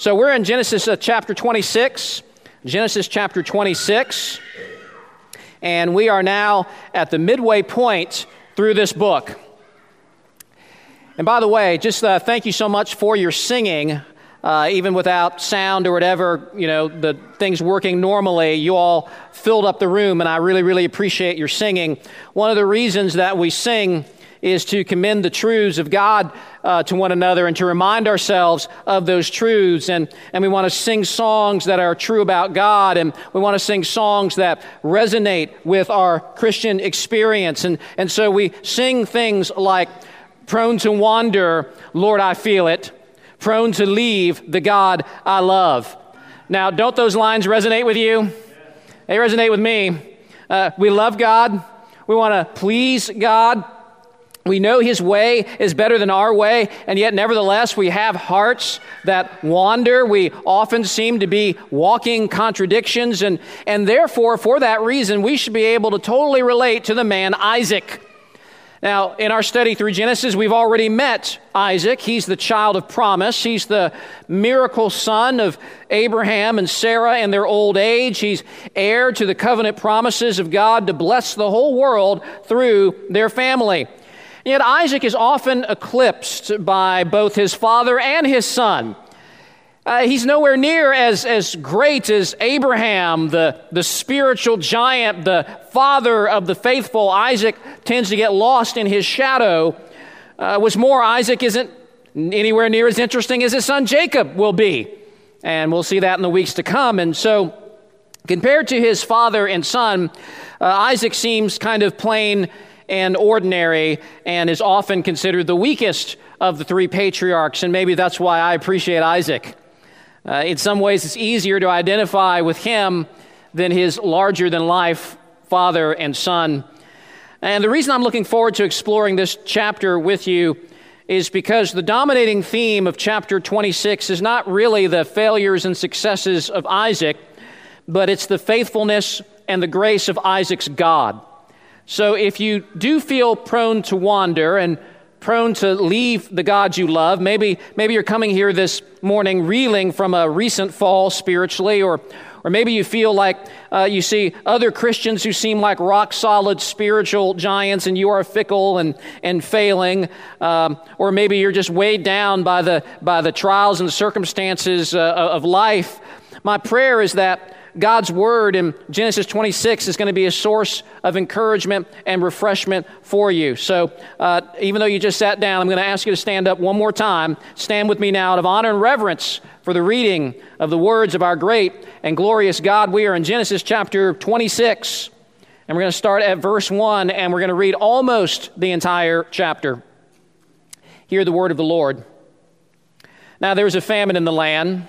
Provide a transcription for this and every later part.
So we're in Genesis uh, chapter 26. Genesis chapter 26. And we are now at the midway point through this book. And by the way, just uh, thank you so much for your singing. Uh, even without sound or whatever, you know, the things working normally, you all filled up the room, and I really, really appreciate your singing. One of the reasons that we sing is to commend the truths of God uh, to one another and to remind ourselves of those truths. And, and we want to sing songs that are true about God, and we want to sing songs that resonate with our Christian experience. And, and so we sing things like, Prone to wander, Lord, I feel it. Prone to leave the God I love. Now, don't those lines resonate with you? They resonate with me. Uh, we love God. We want to please God. We know His way is better than our way, and yet, nevertheless, we have hearts that wander. We often seem to be walking contradictions, and, and therefore, for that reason, we should be able to totally relate to the man Isaac. Now, in our study through Genesis, we've already met Isaac. He's the child of promise. He's the miracle son of Abraham and Sarah in their old age. He's heir to the covenant promises of God to bless the whole world through their family. Yet Isaac is often eclipsed by both his father and his son. Uh, he's nowhere near as, as great as Abraham, the, the spiritual giant, the father of the faithful. Isaac tends to get lost in his shadow. Uh, what's more, Isaac isn't anywhere near as interesting as his son Jacob will be. And we'll see that in the weeks to come. And so, compared to his father and son, uh, Isaac seems kind of plain and ordinary and is often considered the weakest of the three patriarchs. And maybe that's why I appreciate Isaac. Uh, in some ways, it's easier to identify with him than his larger than life father and son. And the reason I'm looking forward to exploring this chapter with you is because the dominating theme of chapter 26 is not really the failures and successes of Isaac, but it's the faithfulness and the grace of Isaac's God. So if you do feel prone to wander and prone to leave the God you love, maybe, maybe you're coming here this morning reeling from a recent fall spiritually, or, or maybe you feel like uh, you see other Christians who seem like rock solid spiritual giants and you are fickle and, and failing. Um, or maybe you're just weighed down by the, by the trials and circumstances uh, of life. My prayer is that God's word in Genesis 26 is going to be a source of encouragement and refreshment for you. So, uh, even though you just sat down, I'm going to ask you to stand up one more time. Stand with me now out of honor and reverence for the reading of the words of our great and glorious God. We are in Genesis chapter 26, and we're going to start at verse 1, and we're going to read almost the entire chapter. Hear the word of the Lord. Now, there was a famine in the land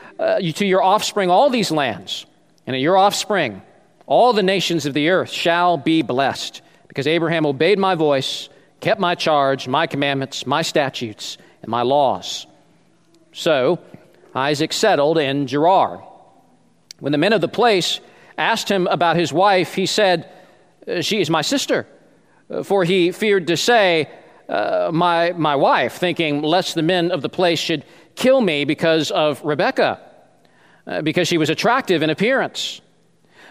uh, to your offspring all these lands, and in your offspring all the nations of the earth shall be blessed, because Abraham obeyed my voice, kept my charge, my commandments, my statutes, and my laws. So Isaac settled in Gerar. When the men of the place asked him about his wife, he said, uh, She is my sister. Uh, for he feared to say, uh, my, my wife, thinking lest the men of the place should kill me because of Rebekah uh, because she was attractive in appearance.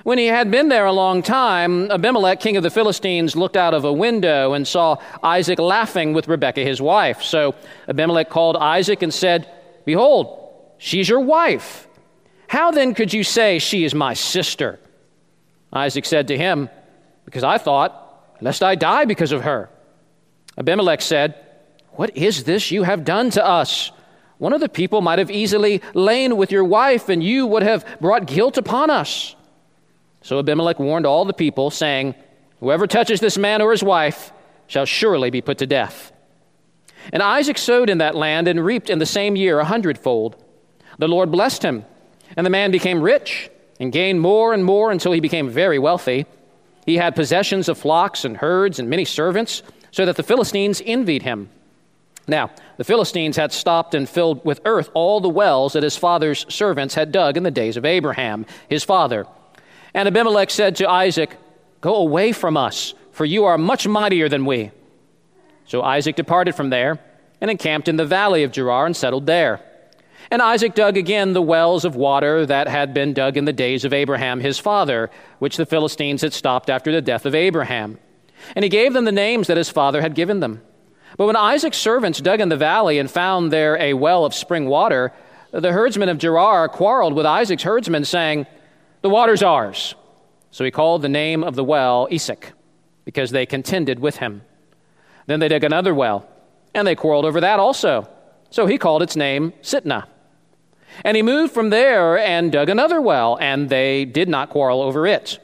When he had been there a long time, Abimelech, king of the Philistines, looked out of a window and saw Isaac laughing with Rebekah, his wife. So Abimelech called Isaac and said, Behold, she's your wife. How then could you say she is my sister? Isaac said to him, Because I thought, lest I die because of her. Abimelech said, What is this you have done to us? One of the people might have easily lain with your wife, and you would have brought guilt upon us. So Abimelech warned all the people, saying, Whoever touches this man or his wife shall surely be put to death. And Isaac sowed in that land and reaped in the same year a hundredfold. The Lord blessed him, And the man became rich and gained more and more until he became very wealthy. He had possessions of flocks and herds and many servants, so that the Philistines envied him. Now, the Philistines had stopped and filled with earth all the wells that his father's servants had dug in the days of Abraham, his father. And Abimelech said to Isaac, Go away from us, for you are much mightier than we. So Isaac departed from there and encamped in the valley of Gerar and settled there. And Isaac dug again the wells of water that had been dug in the days of Abraham his father, which the Philistines had stopped after the death of Abraham. And he gave them the names that his father had given them. But when Isaac's servants dug in the valley and found there a well of spring water, the herdsmen of Gerar quarreled with Isaac's herdsmen, saying, The water's ours. So he called the name of the well Esek, because they contended with him. Then they dug another well, and they quarreled over that also. So he called its name Sitnah. And he moved from there and dug another well, and they did not quarrel over it.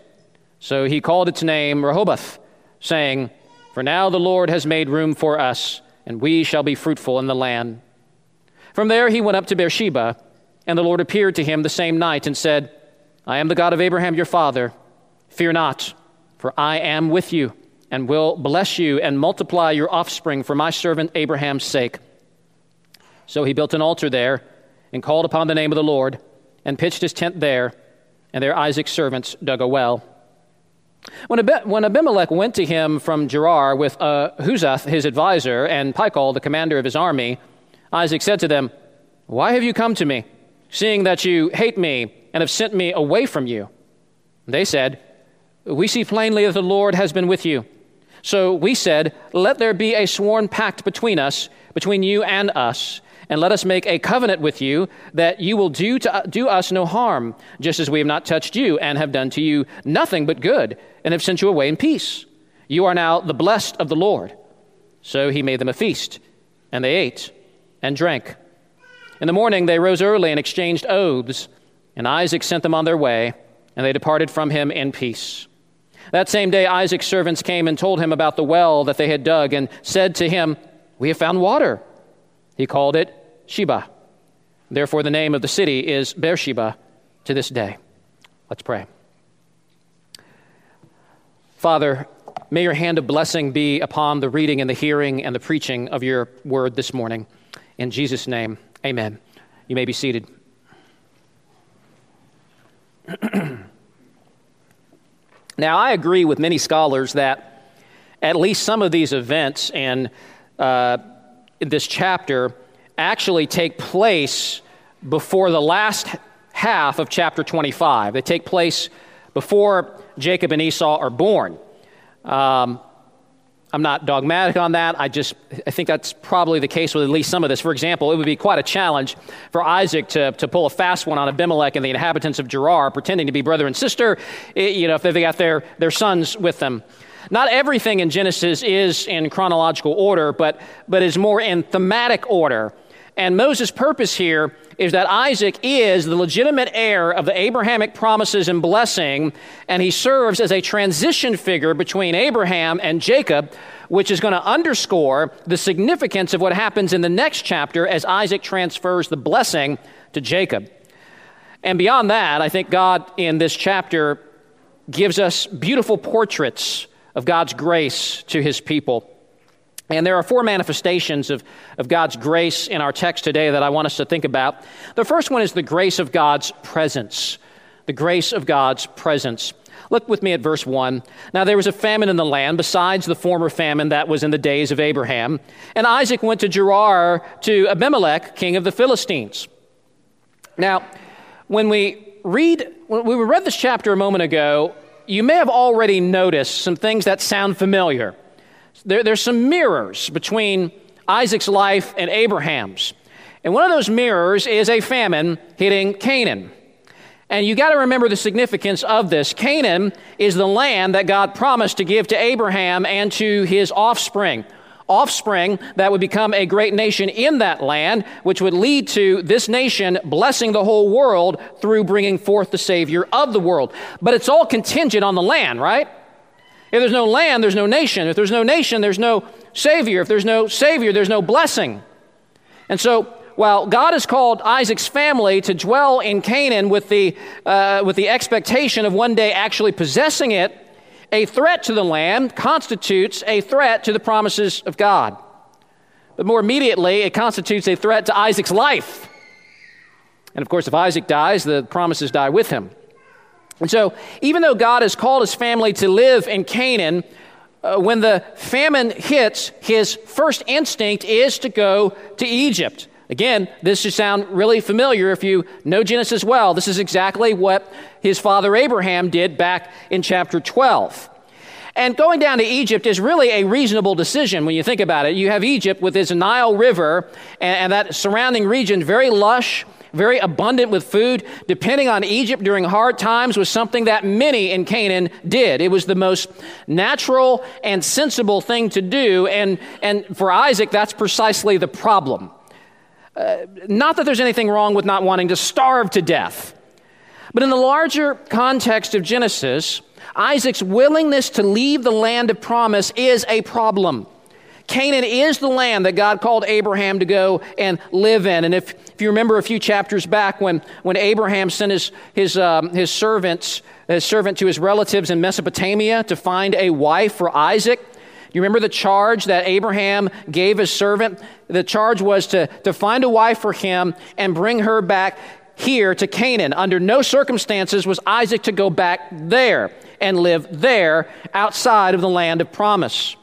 So he called its name Rehoboth, saying, For now the Lord has made room for us, and we shall be fruitful in the land. From there he went up to Beersheba, and the Lord appeared to him the same night and said, I am the God of Abraham your father. Fear not, for I am with you, and will bless you and multiply your offspring for my servant Abraham's sake. So he built an altar there and called upon the name of the Lord and pitched his tent there, and there Isaac's servants dug a well. When, Abimelech went to him from Gerar with uh, Huzath, his advisor, and Phicol, the commander of his army, Isaac said to them, Why have you come to me, seeing that you hate me and have sent me away from you? They said, We see plainly that the Lord has been with you. So we said, Let there be a sworn pact between us, between you and us and let us make a covenant with you that you will do, to, do us no harm, just as we have not touched you and have done to you nothing but good, and have sent you away in peace. You are now the blessed of the Lord. So he made them a feast, and they ate and drank. In the morning they rose early and exchanged oaths, and Isaac sent them on their way, and they departed from him in peace. That same day Isaac's servants came and told him about the well that they had dug, and said to him, We have found water. He called it Shibah. Therefore, the name of the city is Beersheba to this day. Let's pray. Father, may your hand of blessing be upon the reading and the hearing and the preaching of your word this morning. In Jesus' name, amen. You may be seated. now, I agree with many scholars that at least some of these events and uh, this chapter actually take place before the last half of chapter 25. They take place before Jacob and Esau are born. Um, I'm not dogmatic on that. I just I think that's probably the case with at least some of this. For example, it would be quite a challenge for Isaac to, to pull a fast one on Abimelech and the inhabitants of Gerar, pretending to be brother and sister, you know, if they got their, their sons with them. Not everything in Genesis is in chronological order, but, but is more in thematic order. And Moses' purpose here is that Isaac is the legitimate heir of the Abrahamic promises and blessing, and he serves as a transition figure between Abraham and Jacob, which is going to underscore the significance of what happens in the next chapter as Isaac transfers the blessing to Jacob. And beyond that, I think God in this chapter gives us beautiful portraits of God's grace to his people. And there are four manifestations of, of God's grace in our text today that I want us to think about. The first one is the grace of God's presence. The grace of God's presence. Look with me at verse 1. Now there was a famine in the land besides the former famine that was in the days of Abraham. And Isaac went to Gerar to Abimelech, king of the Philistines. Now, when we read, when we read this chapter a moment ago, you may have already noticed some things that sound familiar. There, there's some mirrors between Isaac's life and Abraham's. And one of those mirrors is a famine hitting Canaan. And you got to remember the significance of this. Canaan is the land that God promised to give to Abraham and to his offspring offspring that would become a great nation in that land, which would lead to this nation blessing the whole world through bringing forth the Savior of the world. But it's all contingent on the land, right? If there's no land, there's no nation. If there's no nation, there's no Savior. If there's no Savior, there's no blessing. And so, while God has called Isaac's family to dwell in Canaan with the, uh, with the expectation of one day actually possessing it, a threat to the land constitutes a threat to the promises of God. But more immediately, it constitutes a threat to Isaac's life. And of course, if Isaac dies, the promises die with him. And so, even though God has called his family to live in Canaan, uh, when the famine hits, his first instinct is to go to Egypt. Again, this should sound really familiar if you know Genesis well. This is exactly what his father Abraham did back in chapter 12. And going down to Egypt is really a reasonable decision when you think about it. You have Egypt with its Nile River and, and that surrounding region, very lush, very abundant with food, depending on Egypt during hard times was something that many in Canaan did. It was the most natural and sensible thing to do. And, and for Isaac, that's precisely the problem. Uh, not that there's anything wrong with not wanting to starve to death, but in the larger context of Genesis, Isaac's willingness to leave the land of promise is a problem. Canaan is the land that God called Abraham to go and live in. And if, if you remember a few chapters back when, when Abraham sent his, his, um, his, servants, his servant to his relatives in Mesopotamia to find a wife for Isaac, you remember the charge that Abraham gave his servant? The charge was to, to find a wife for him and bring her back here to Canaan. Under no circumstances was Isaac to go back there and live there outside of the land of promise.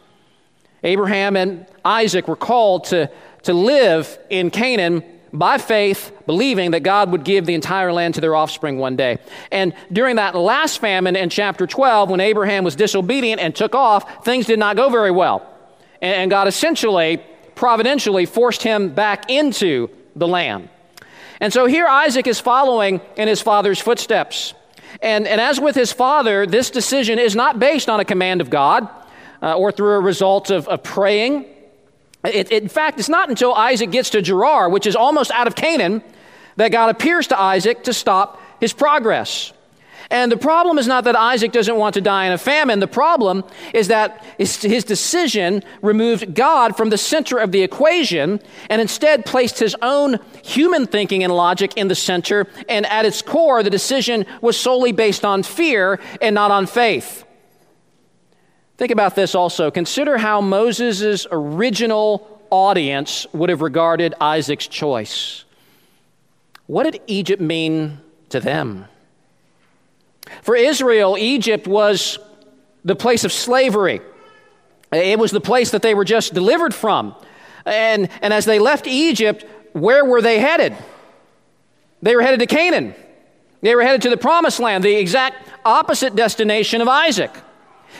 Abraham and Isaac were called to, to live in Canaan by faith, believing that God would give the entire land to their offspring one day. And during that last famine in chapter 12, when Abraham was disobedient and took off, things did not go very well. And God essentially, providentially, forced him back into the land. And so here Isaac is following in his father's footsteps. And, and as with his father, this decision is not based on a command of God uh, or through a result of, of praying. It, in fact, it's not until Isaac gets to Gerar, which is almost out of Canaan, that God appears to Isaac to stop his progress. And the problem is not that Isaac doesn't want to die in a famine. The problem is that his decision removed God from the center of the equation and instead placed his own human thinking and logic in the center. And at its core, the decision was solely based on fear and not on faith. Think about this also. Consider how Moses' original audience would have regarded Isaac's choice. What did Egypt mean to them? For Israel, Egypt was the place of slavery. It was the place that they were just delivered from. And, and as they left Egypt, where were they headed? They were headed to Canaan. They were headed to the promised land, the exact opposite destination of Isaac.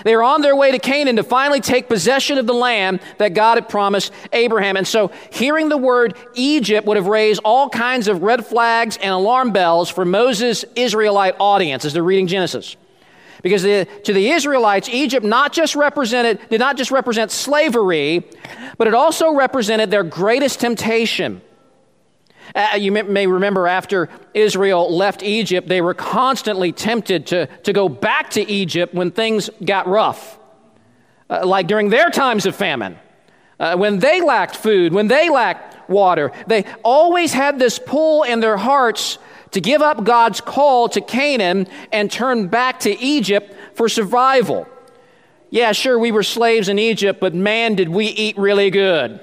They were on their way to Canaan to finally take possession of the land that God had promised Abraham. And so, hearing the word Egypt would have raised all kinds of red flags and alarm bells for Moses' Israelite audience as they're reading Genesis. Because the, to the Israelites, Egypt not just represented, did not just represent slavery, but it also represented their greatest temptation. Uh, you may remember after Israel left Egypt, they were constantly tempted to, to go back to Egypt when things got rough, uh, like during their times of famine, uh, when they lacked food, when they lacked water. They always had this pull in their hearts to give up God's call to Canaan and turn back to Egypt for survival. Yeah, sure, we were slaves in Egypt, but man, did we eat really good.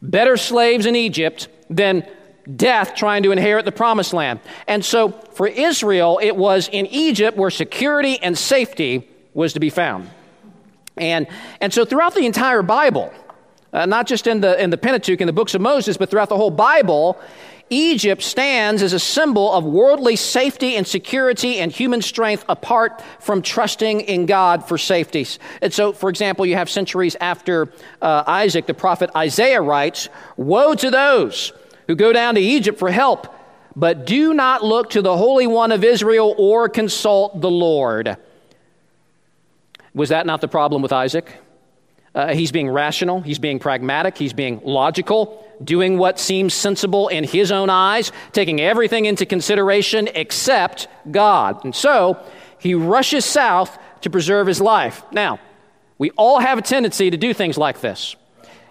Better slaves in Egypt than death trying to inherit the promised land. And so for Israel, it was in Egypt where security and safety was to be found. And, and so throughout the entire Bible, uh, not just in the, in the Pentateuch, in the books of Moses, but throughout the whole Bible, Egypt stands as a symbol of worldly safety and security and human strength apart from trusting in God for safety. And so, for example, you have centuries after uh, Isaac, the prophet Isaiah writes, Woe to those who go down to Egypt for help, but do not look to the Holy One of Israel or consult the Lord. Was that not the problem with Isaac? Uh, he's being rational, he's being pragmatic, he's being logical doing what seems sensible in his own eyes, taking everything into consideration except God. And so he rushes south to preserve his life. Now, we all have a tendency to do things like this.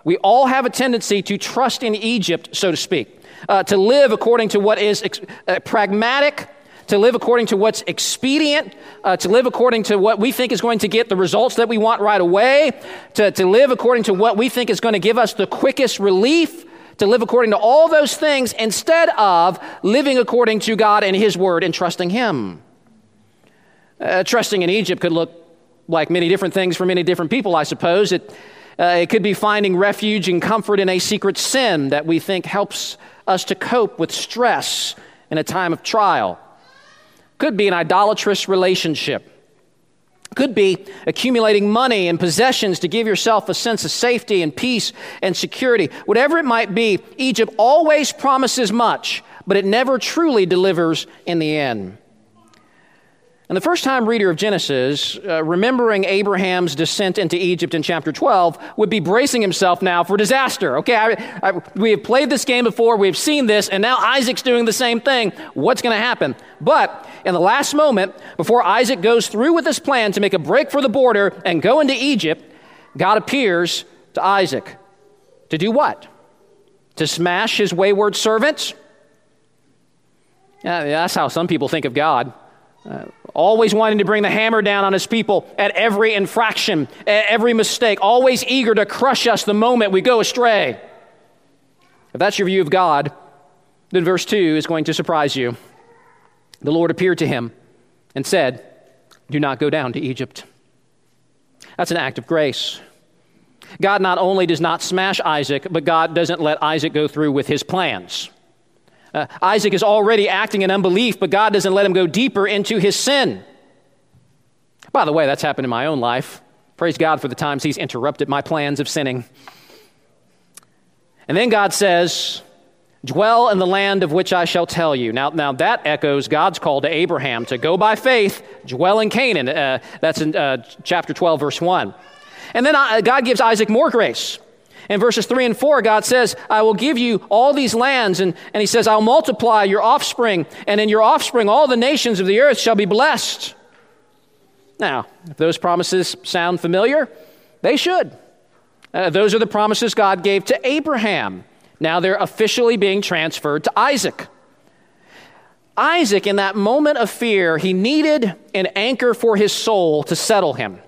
We all have a tendency to trust in Egypt, so to speak, uh, to live according to what is ex- uh, pragmatic, to live according to what's expedient, uh, to live according to what we think is going to get the results that we want right away, to, to live according to what we think is going to give us the quickest relief, to live according to all those things instead of living according to God and His Word and trusting Him. Uh, trusting in Egypt could look like many different things for many different people, I suppose. It, uh, it could be finding refuge and comfort in a secret sin that we think helps us to cope with stress in a time of trial. Could be an idolatrous relationship. Could be accumulating money and possessions to give yourself a sense of safety and peace and security. Whatever it might be, Egypt always promises much, but it never truly delivers in the end. And the first time reader of Genesis, uh, remembering Abraham's descent into Egypt in chapter 12, would be bracing himself now for disaster. Okay, I, I, we have played this game before, we've seen this, and now Isaac's doing the same thing. What's going to happen? But in the last moment, before Isaac goes through with his plan to make a break for the border and go into Egypt, God appears to Isaac. To do what? To smash his wayward servants? Yeah, that's how some people think of God. Uh, always wanting to bring the hammer down on his people at every infraction, at every mistake, always eager to crush us the moment we go astray. If that's your view of God, then verse 2 is going to surprise you. The Lord appeared to him and said, Do not go down to Egypt. That's an act of grace. God not only does not smash Isaac, but God doesn't let Isaac go through with his plans. Uh, Isaac is already acting in unbelief, but God doesn't let him go deeper into his sin. By the way, that's happened in my own life. Praise God for the times he's interrupted my plans of sinning. And then God says, Dwell in the land of which I shall tell you. Now, now that echoes God's call to Abraham to go by faith, dwell in Canaan. Uh, that's in uh, chapter 12, verse 1. And then uh, God gives Isaac more grace. In verses 3 and 4, God says, I will give you all these lands. And, and He says, I'll multiply your offspring, and in your offspring all the nations of the earth shall be blessed. Now, if those promises sound familiar, they should. Uh, those are the promises God gave to Abraham. Now they're officially being transferred to Isaac. Isaac, in that moment of fear, he needed an anchor for his soul to settle him.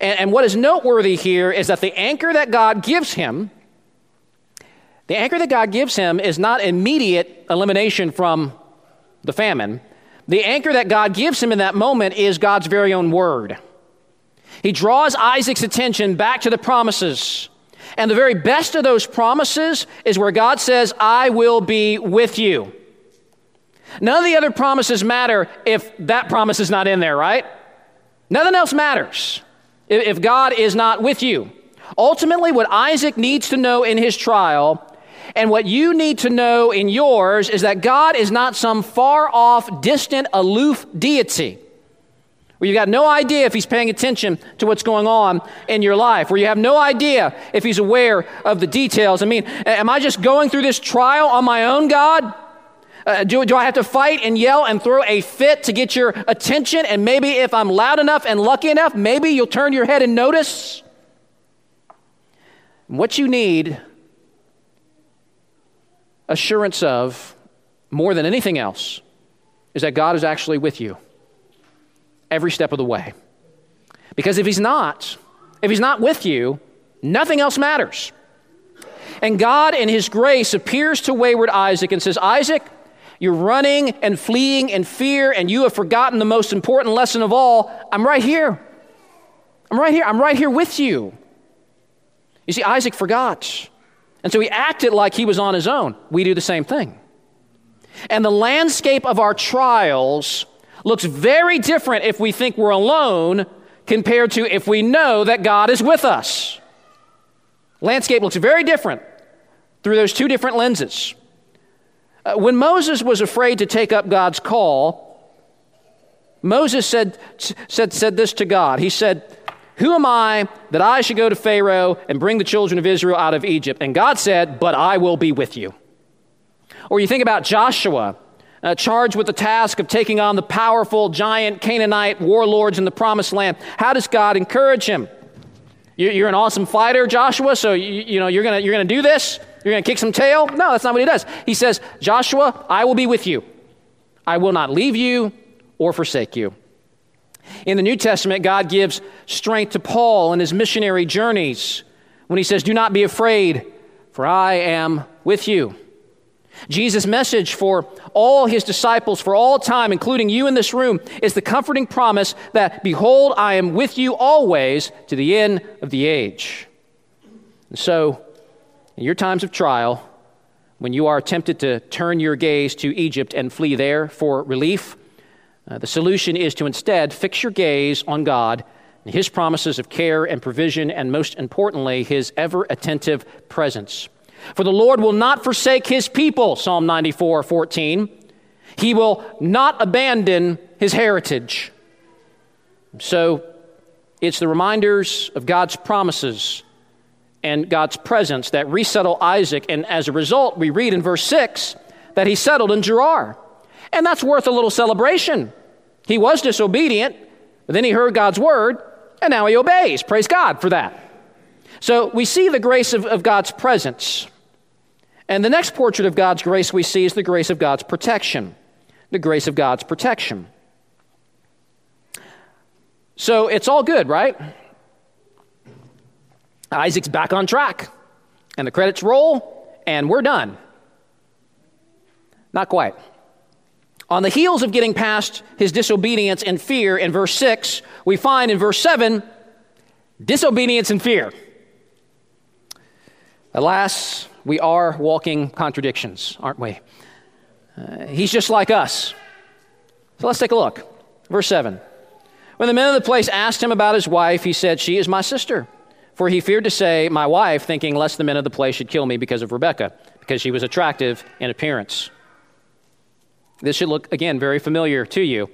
And, and what is noteworthy here is that the anchor that God gives him, the anchor that God gives him is not immediate elimination from the famine. The anchor that God gives him in that moment is God's very own word. He draws Isaac's attention back to the promises. And the very best of those promises is where God says, I will be with you. None of the other promises matter if that promise is not in there, right? Nothing else matters if God is not with you. Ultimately, what Isaac needs to know in his trial and what you need to know in yours is that God is not some far off, distant, aloof deity where you've got no idea if he's paying attention to what's going on in your life, where you have no idea if he's aware of the details. I mean, am I just going through this trial on my own, God? Uh, do, do I have to fight and yell and throw a fit to get your attention? And maybe if I'm loud enough and lucky enough, maybe you'll turn your head and notice. What you need assurance of more than anything else is that God is actually with you every step of the way. Because if He's not, if He's not with you, nothing else matters. And God, in His grace, appears to wayward Isaac and says, Isaac, you're running and fleeing in fear, and you have forgotten the most important lesson of all. I'm right here. I'm right here. I'm right here with you. You see, Isaac forgot. And so he acted like he was on his own. We do the same thing. And the landscape of our trials looks very different if we think we're alone compared to if we know that God is with us. Landscape looks very different through those two different lenses. Uh, when Moses was afraid to take up God's call, Moses said, said, said this to God. He said, Who am I that I should go to Pharaoh and bring the children of Israel out of Egypt? And God said, But I will be with you. Or you think about Joshua, uh, charged with the task of taking on the powerful giant Canaanite warlords in the promised land. How does God encourage him? You're an awesome fighter, Joshua, so you, you know, you're going you're to do this? You're going to kick some tail? No, that's not what he does. He says, Joshua, I will be with you. I will not leave you or forsake you. In the New Testament, God gives strength to Paul in his missionary journeys when he says, Do not be afraid, for I am with you. Jesus' message for all his disciples for all time, including you in this room, is the comforting promise that, Behold, I am with you always to the end of the age. And so, in your times of trial, when you are tempted to turn your gaze to Egypt and flee there for relief, uh, the solution is to instead fix your gaze on God and His promises of care and provision, and most importantly, His ever attentive presence. For the Lord will not forsake His people, Psalm 94 14. He will not abandon His heritage. So it's the reminders of God's promises and God's presence that resettle Isaac. And as a result, we read in verse 6 that he settled in Gerar. And that's worth a little celebration. He was disobedient, but then he heard God's word, and now he obeys. Praise God for that. So we see the grace of, of God's presence. And the next portrait of God's grace we see is the grace of God's protection. The grace of God's protection. So it's all good, right? Isaac's back on track, and the credits roll, and we're done. Not quite. On the heels of getting past his disobedience and fear in verse 6, we find in verse 7 disobedience and fear. Alas, we are walking contradictions, aren't we? Uh, he's just like us. So let's take a look. Verse 7. When the men of the place asked him about his wife, he said, She is my sister. For he feared to say, My wife, thinking lest the men of the place should kill me because of Rebekah, because she was attractive in appearance. This should look, again, very familiar to you.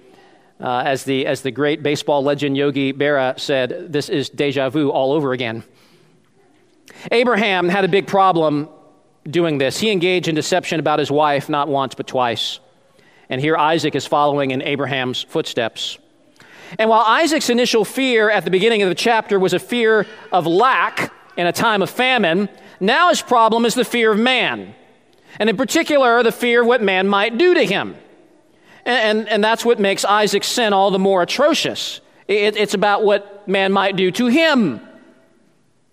Uh, as, the, as the great baseball legend Yogi Berra said, this is deja vu all over again. Abraham had a big problem doing this. He engaged in deception about his wife not once but twice. And here Isaac is following in Abraham's footsteps. And while Isaac's initial fear at the beginning of the chapter was a fear of lack in a time of famine, now his problem is the fear of man and in particular, the fear of what man might do to him. And, and, and that's what makes Isaac's sin all the more atrocious. It, it's about what man might do to him.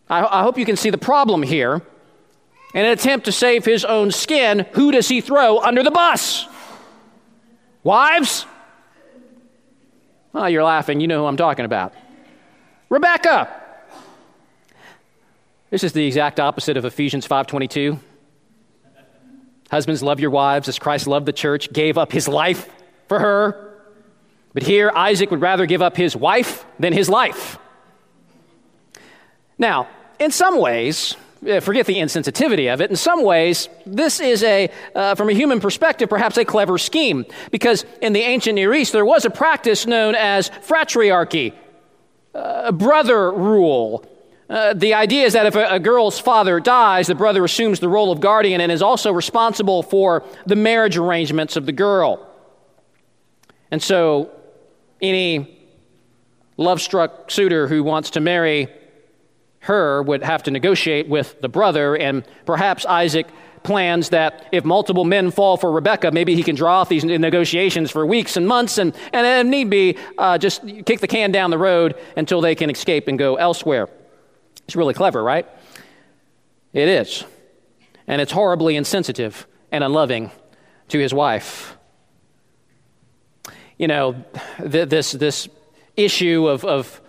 I, I hope you can see the problem here. In an attempt to save his own skin, who does he throw under the bus? Wives? Well, you're laughing. You know who I'm talking about. Rebecca. This is the exact opposite of Ephesians 5:22. Husbands, love your wives as Christ loved the church, gave up his life for her. But here, Isaac would rather give up his wife than his life. Now, in some ways, forget the insensitivity of it, in some ways, this is a, uh, from a human perspective, perhaps a clever scheme. Because in the ancient Near East, there was a practice known as fratriarchy, uh, brother rule. Uh, the idea is that if a, a, girl's father dies, the brother assumes the role of guardian and is also responsible for the marriage arrangements of the girl. And so, any love struck suitor who wants to marry her would have to negotiate with the brother, and perhaps Isaac plans that if multiple men fall for Rebecca, maybe he can draw off these negotiations for weeks and months, and, and if need be, uh, just kick the can down the road until they can escape and go elsewhere. It's really clever, right? It is. And it's horribly insensitive and unloving to his wife. You know, th- this, this issue of, of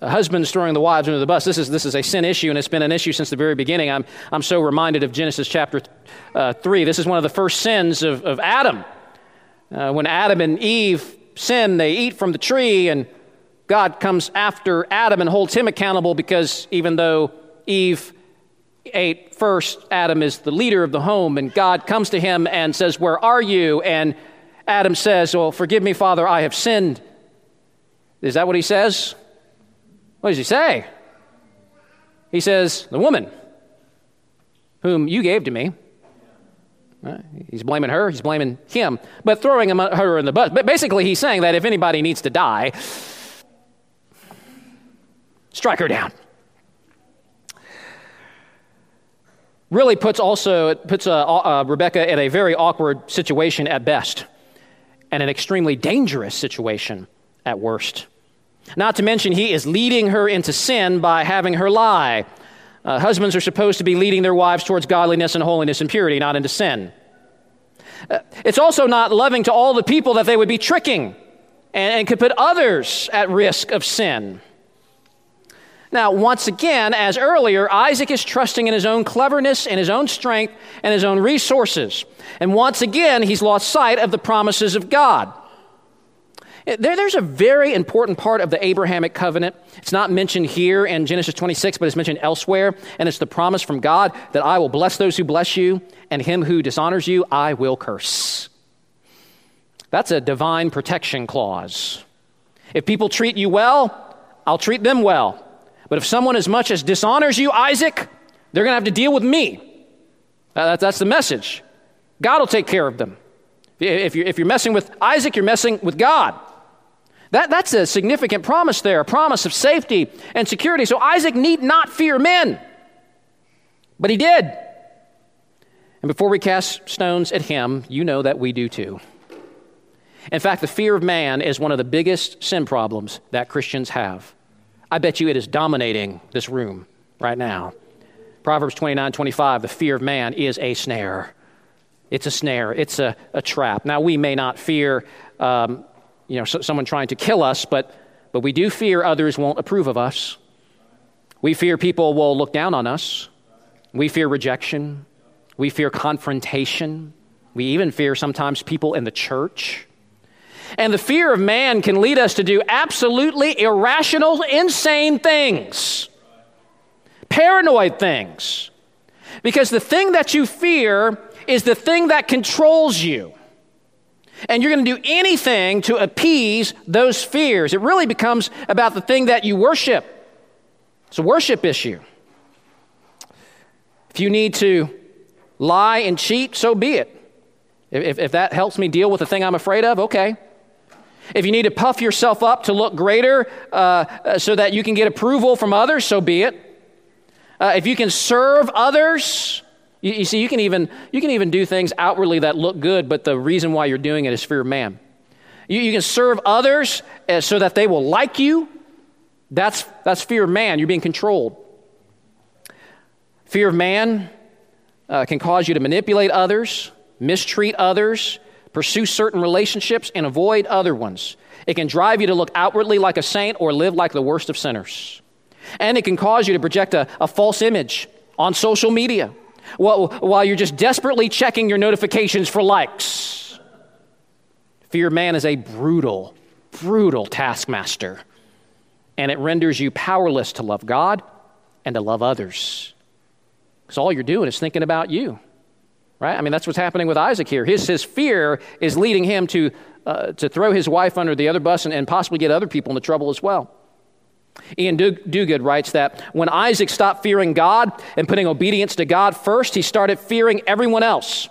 husbands throwing the wives under the bus, this is, this is a sin issue, and it's been an issue since the very beginning. I'm, I'm so reminded of Genesis chapter uh, 3. This is one of the first sins of, of Adam. Uh, when Adam and Eve sin, they eat from the tree, and God comes after Adam and holds him accountable because even though Eve ate first, Adam is the leader of the home, and God comes to him and says, Where are you? And Adam says, Well, forgive me, Father, I have sinned. Is that what he says? What does he say? He says, The woman whom you gave to me. He's blaming her, he's blaming him, but throwing him, her in the bus. But basically, he's saying that if anybody needs to die, strike her down. really puts also it puts uh, uh, Rebecca in a very awkward situation at best, and an extremely dangerous situation at worst. Not to mention, he is leading her into sin by having her lie. Uh, husbands are supposed to be leading their wives towards godliness and holiness and purity, not into sin. Uh, it's also not loving to all the people that they would be tricking and, and could put others at risk of sin. Now, once again, as earlier, Isaac is trusting in his own cleverness and his own strength and his own resources. And once again, he's lost sight of the promises of God. There, there's a very important part of the Abrahamic covenant. It's not mentioned here in Genesis 26, but it's mentioned elsewhere. And it's the promise from God that I will bless those who bless you, and him who dishonors you, I will curse. That's a divine protection clause. If people treat you well, I'll treat them well. But if someone as much as dishonors you, Isaac, they're going to have to deal with me. Uh, that's the message. God will take care of them. If you're messing with Isaac, you're messing with God. That, that's a significant promise there, a promise of safety and security. So Isaac need not fear men. But he did. And before we cast stones at him, you know that we do too. In fact, the fear of man is one of the biggest sin problems that Christians have. I bet you it is dominating this room right now. Proverbs 29 25, the fear of man is a snare. It's a snare, it's a, a trap. Now, we may not fear um, you know, someone trying to kill us, but, but we do fear others won't approve of us. We fear people will look down on us. We fear rejection. We fear confrontation. We even fear sometimes people in the church. And the fear of man can lead us to do absolutely irrational, insane things, paranoid things. Because the thing that you fear is the thing that controls you and you're going to do anything to appease those fears. It really becomes about the thing that you worship. It's a worship issue. If you need to lie and cheat, so be it. If, if that helps me deal with the thing I'm afraid of, okay. If you need to puff yourself up to look greater uh, uh so that you can get approval from others, so be it. Uh, if you can serve others you, you, see, you can, even, you can even do things outwardly that look good, but the reason why you're doing it is fear of man. You, you can serve others uh, so that they will like you. That's, that's fear of man. You're being controlled. Fear of man uh, can cause you to manipulate others, mistreat others, pursue certain relationships, and avoid other ones. It can drive you to look outwardly like a saint or live like the worst of sinners. And it can cause you to project a, a false image on social media while you're just desperately checking your notifications for likes. Fear man is a brutal, brutal taskmaster, and it renders you powerless to love God and to love others. Because all you're doing is thinking about you, right? I mean, that's what's happening with Isaac here. His, his fear is leading him to, uh, to throw his wife under the other bus and, and possibly get other people into trouble as well. Iain Duguid writes that when Isaac stopped fearing God and putting obedience to God first, he started fearing everyone else.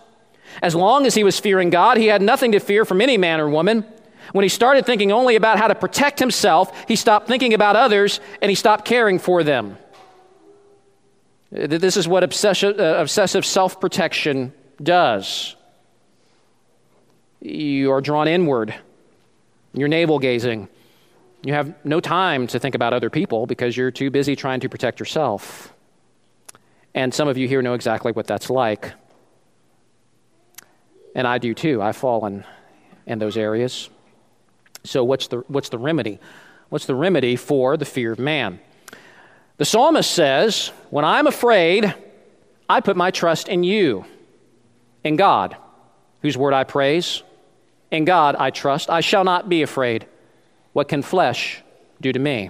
As long as he was fearing God, he had nothing to fear from any man or woman. When he started thinking only about how to protect himself, he stopped thinking about others and he stopped caring for them. This is what uh, obsessive self protection does. You are drawn inward, you're navel gazing. You have no time to think about other people because you're too busy trying to protect yourself. And some of you here know exactly what that's like. And I do too. I've fallen in those areas. So, what's the, what's the remedy? What's the remedy for the fear of man? The psalmist says, When I'm afraid, I put my trust in you, in God, whose word I praise. In God I trust. I shall not be afraid. What can flesh do to me?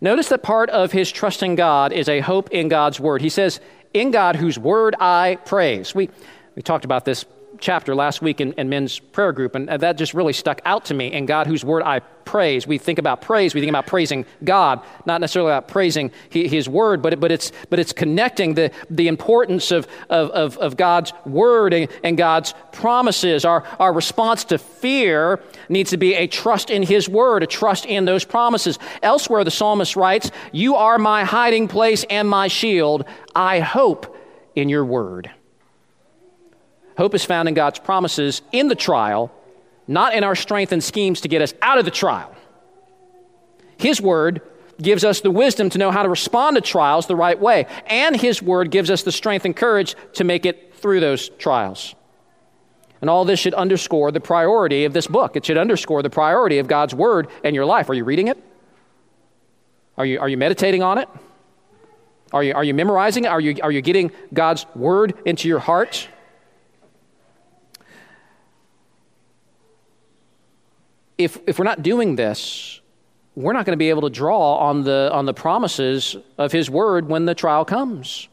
Notice that part of his trust in God is a hope in God's word. He says, In God, whose word I praise. We, we talked about this chapter last week in, in men's prayer group, and uh, that just really stuck out to me. In God, whose word I praise. We think about praise, we think about praising God, not necessarily about praising His word, but, but, it's, but it's connecting the, the importance of, of, of, of God's word and, and God's promises. Our, our response to fear needs to be a trust in His word, a trust in those promises. Elsewhere, the psalmist writes, You are my hiding place and my shield. I hope in your word. Hope is found in God's promises in the trial, not in our strength and schemes to get us out of the trial. His word gives us the wisdom to know how to respond to trials the right way, and His word gives us the strength and courage to make it through those trials. And all this should underscore the priority of this book. It should underscore the priority of God's word in your life. Are you reading it? Are you, are you meditating on it? Are you, are you memorizing it? Are you, are you getting God's word into your heart? If, if we're not doing this, we're not going to be able to draw on the, on the promises of His word when the trial comes.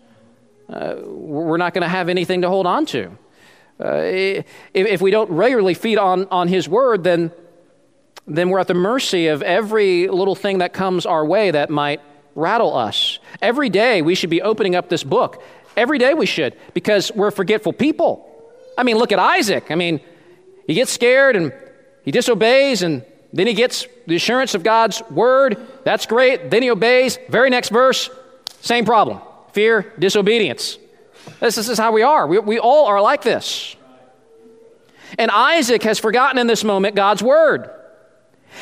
Uh, we're not going to have anything to hold on to. Uh, if, if, we don't regularly feed on, on His word, then, then we're at the mercy of every little thing that comes our way that might rattle us. Every day we should be opening up this book. Every day we should, because we're forgetful people. I mean, look at Isaac. I mean, he gets scared and he disobeys, and then he gets the assurance of God's word. That's great. Then he obeys. Very next verse, same problem fear, disobedience. This, this is how we are. We, we all are like this. And Isaac has forgotten in this moment God's word.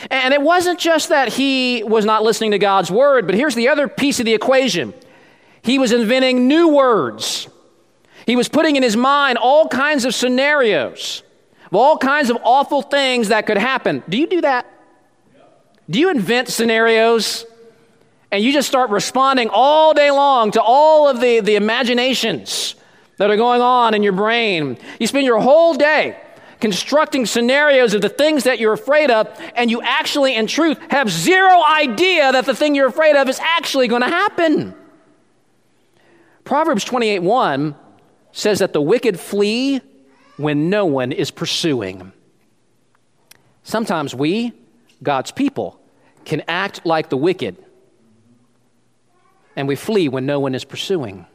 And it wasn't just that he was not listening to God's word, but here's the other piece of the equation he was inventing new words. He was putting in his mind all kinds of scenarios, of all kinds of awful things that could happen. Do you do that? Do you invent scenarios and you just start responding all day long to all of the, the imaginations that are going on in your brain? You spend your whole day constructing scenarios of the things that you're afraid of, and you actually, in truth, have zero idea that the thing you're afraid of is actually going to happen. Proverbs 28 1 says that the wicked flee when no one is pursuing. Sometimes we, God's people, can act like the wicked, and we flee when no one is pursuing.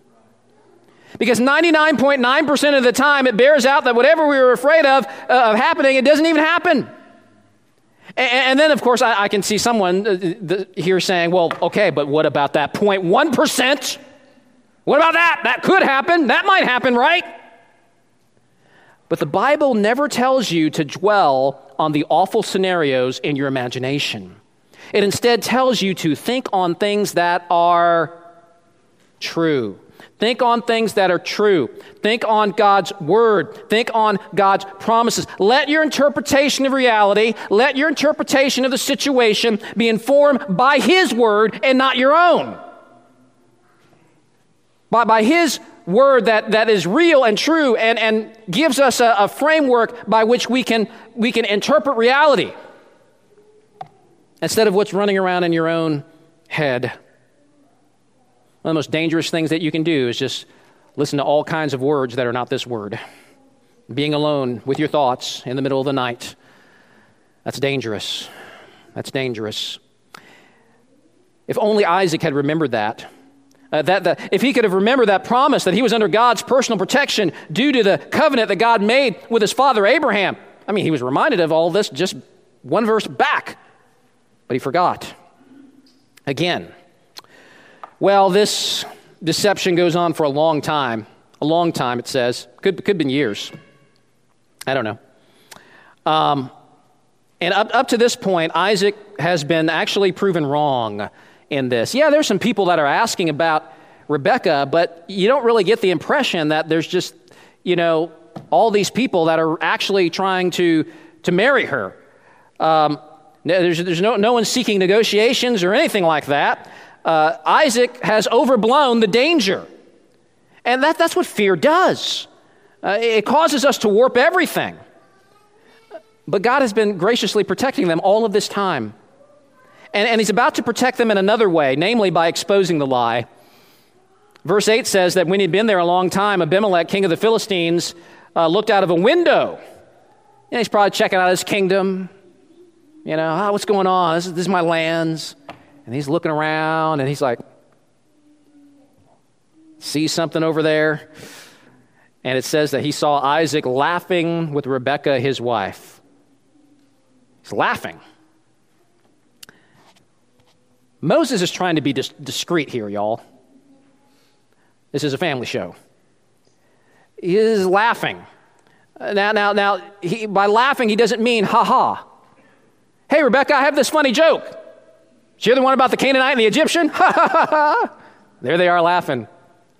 Because 99.9% of the time, it bears out that whatever we were afraid of, uh, of happening, it doesn't even happen. And, and then, of course, I, I can see someone uh, the, here saying, well, okay, but what about that 0.1%? What about that? That could happen. That might happen, right? But the Bible never tells you to dwell on the awful scenarios in your imagination. It instead tells you to think on things that are true. Think on things that are true. Think on God's word. Think on God's promises. Let your interpretation of reality, let your interpretation of the situation be informed by His word and not your own. By, by His word that, that is real and true and, and gives us a, a framework by which we can, we can interpret reality instead of what's running around in your own head. One of the most dangerous things that you can do is just listen to all kinds of words that are not this word. Being alone with your thoughts in the middle of the night. That's dangerous. That's dangerous. If only Isaac had remembered that. Uh, that, that if he could have remembered that promise that he was under God's personal protection due to the covenant that God made with his father Abraham. I mean, he was reminded of all this just one verse back, but he forgot. Again, well, this deception goes on for a long time. A long time, it says. Could, could have been years. I don't know. Um, and up, up to this point, Isaac has been actually proven wrong in this. Yeah, there's some people that are asking about Rebecca, but you don't really get the impression that there's just, you know, all these people that are actually trying to, to marry her. Um, there's there's no, no one seeking negotiations or anything like that uh, Isaac has overblown the danger. And that, that's what fear does. Uh, it causes us to warp everything. But God has been graciously protecting them all of this time. And, and He's about to protect them in another way, namely by exposing the lie. Verse 8 says that when he'd been there a long time, Abimelech, king of the Philistines, uh, looked out of a window. And he's probably checking out his kingdom. You know, oh, what's going on? This is, this is my lands. And he's looking around and he's like, see something over there. And it says that he saw Isaac laughing with Rebekah, his wife. He's laughing. Moses is trying to be dis- discreet here, y'all. This is a family show. he is laughing. Now, now, now, he, by laughing, he doesn't mean ha ha. Hey, Rebecca, I have this funny joke. You the one about the Canaanite and the Egyptian? Ha ha ha ha. There they are laughing.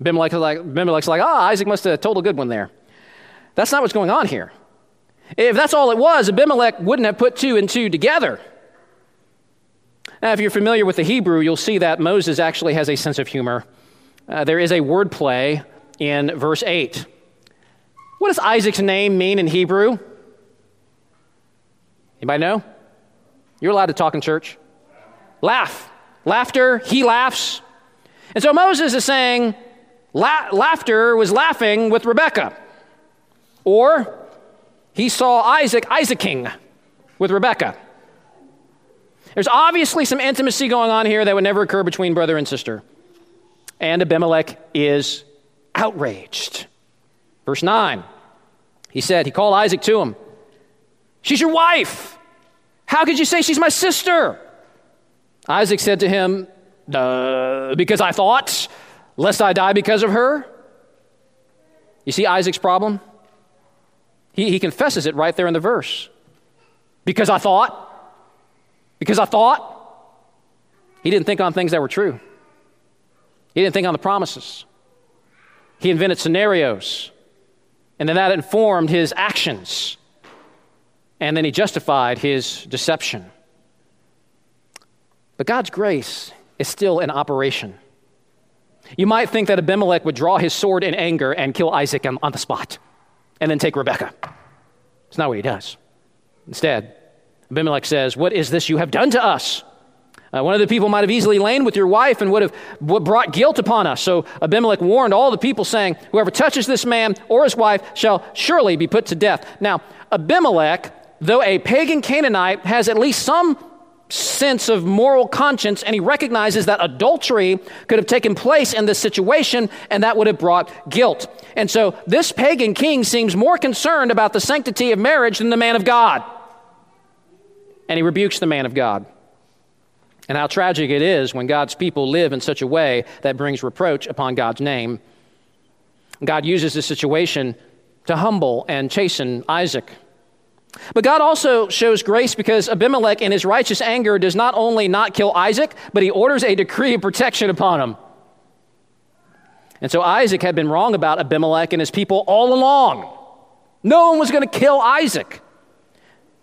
Abimelech's like, like, ah, oh, Isaac must have told a good one there. That's not what's going on here. If that's all it was, Abimelech wouldn't have put two and two together. Now, if you're familiar with the Hebrew, you'll see that Moses actually has a sense of humor. Uh, there is a wordplay in verse 8. What does Isaac's name mean in Hebrew? Anybody know? You're allowed to talk in church. Laugh. Laughter, he laughs. And so Moses is saying, La- laughter was laughing with Rebekah. Or he saw Isaac Isaacing with Rebekah. There's obviously some intimacy going on here that would never occur between brother and sister. And Abimelech is outraged. Verse 9, he said, he called Isaac to him. She's your wife. How could you say she's my sister? Isaac said to him, uh, Because I thought, lest I die because of her? You see Isaac's problem? He, he confesses it right there in the verse. Because I thought. Because I thought. He didn't think on things that were true. He didn't think on the promises. He invented scenarios. And then that informed his actions. And then he justified his deception. But God's grace is still in operation. You might think that Abimelech would draw his sword in anger and kill Isaac on, the spot and then take Rebekah. It's not what he does. Instead, Abimelech says, What is this you have done to us? Uh, one of the people might have easily lain with your wife and would have brought guilt upon us. So Abimelech warned all the people, saying, Whoever touches this man or his wife shall surely be put to death. Now, Abimelech, though a pagan Canaanite, has at least some sense of moral conscience, and he recognizes that adultery could have taken place in this situation, and that would have brought guilt. And so this pagan king seems more concerned about the sanctity of marriage than the man of God. And he rebukes the man of God. And how tragic it is when God's people live in such a way that brings reproach upon God's name. God uses this situation to humble and chasten Isaac. But God also shows grace because Abimelech, in his righteous anger, does not only not kill Isaac, but he orders a decree of protection upon him. And so Isaac had been wrong about Abimelech and his people all along. No one was going to kill Isaac.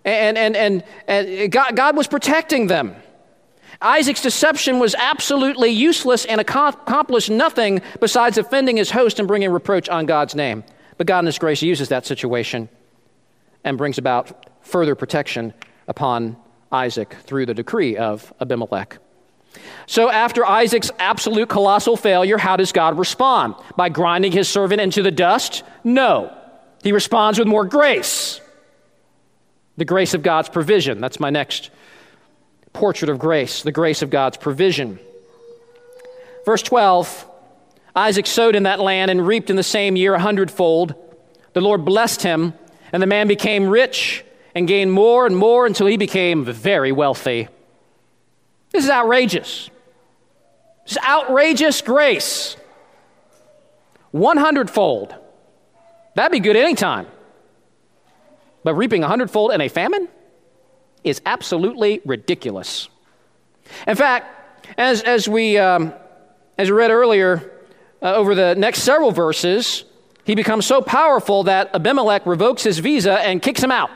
And, and, and, and God, God was protecting them. Isaac's deception was absolutely useless and accomplished nothing besides offending his host and bringing reproach on God's name. But God in His grace uses that situation and brings about further protection upon Isaac through the decree of Abimelech. So, after Isaac's absolute colossal failure, how does God respond? By grinding his servant into the dust? No. He responds with more grace. The grace of God's provision. That's my next portrait of grace, the grace of God's provision. Verse 12 Isaac sowed in that land and reaped in the same year a hundredfold. The Lord blessed him and the man became rich and gained more and more until he became very wealthy. This is outrageous. This is outrageous grace. 100 fold. That'd be good anytime. But reaping a hundredfold in a famine is absolutely ridiculous. In fact, as, as, we, um, as we read earlier, uh, over the next several verses, he becomes so powerful that Abimelech revokes his visa and kicks him out.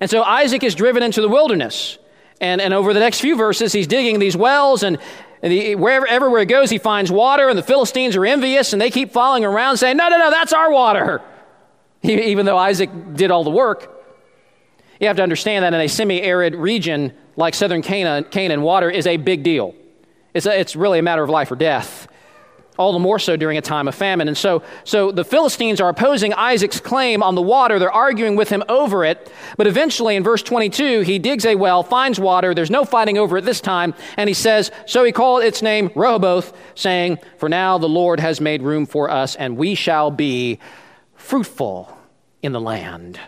And so Isaac is driven into the wilderness. And, and over the next few verses, he's digging these wells, and, and he, wherever everywhere he goes, he finds water, and the Philistines are envious, and they keep following around saying, No, no, no, that's our water. Even though Isaac did all the work. You have to understand that in a semi arid region like southern Canaan, Canaan, water is a big deal. It's, a, it's really a matter of life or death all the more so during a time of famine. And so, so the Philistines are opposing Isaac's claim on the water. They're arguing with him over it. But eventually, in verse 22, he digs a well, finds water. There's no fighting over it this time. And he says, So he called its name Rehoboth, saying, For now the Lord has made room for us, and we shall be fruitful in the land.